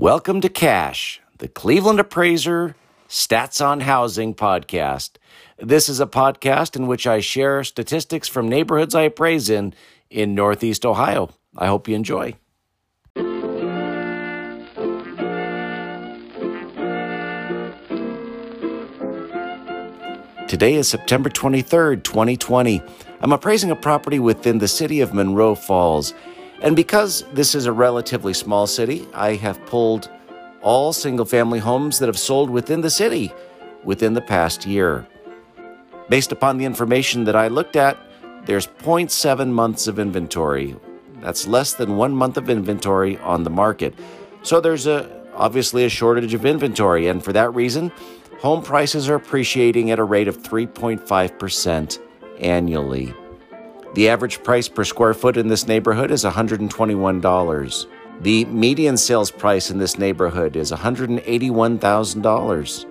Welcome to Cash, the Cleveland Appraiser Stats on Housing podcast. This is a podcast in which I share statistics from neighborhoods I appraise in in Northeast Ohio. I hope you enjoy. Today is September 23rd, 2020. I'm appraising a property within the city of Munroe Falls. And because this is a relatively small city, I have pulled all single family homes that have sold within the city within the past year. Based upon the information that I looked at, there's 0.7 months of inventory. That's less than one month of inventory on the market. So there's a obviously a shortage of inventory, and for that reason, home prices are appreciating at a rate of 3.5% annually. The average price per square foot in this neighborhood is $121. The median sales price in this neighborhood is $181,000.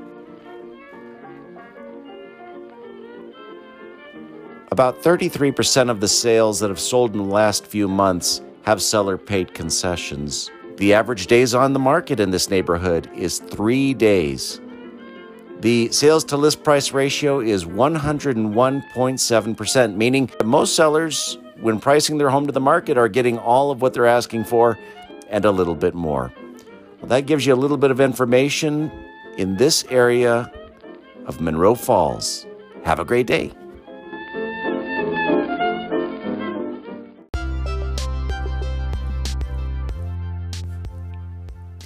About 33% of the sales that have sold in the last few months have seller paid concessions. The average days on the market in this neighborhood is three days. The sales to list price ratio is 101.7%, meaning most sellers, when pricing their home to the market, are getting all of what they're asking for and a little bit more. Well, that gives you a little bit of information in this area of Munroe Falls. Have a great day.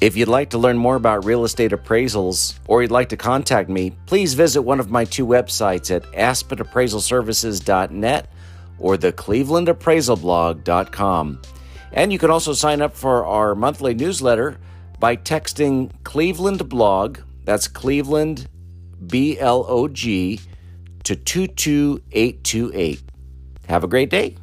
If you'd like to learn more about real estate appraisals or you'd like to contact me, please visit one of my two websites at aspenappraisalservices.net or the clevelandappraisalblog.com. And you can also sign up for our monthly newsletter by texting Cleveland blog, that's Cleveland B L O G, to 22828. Have a great day.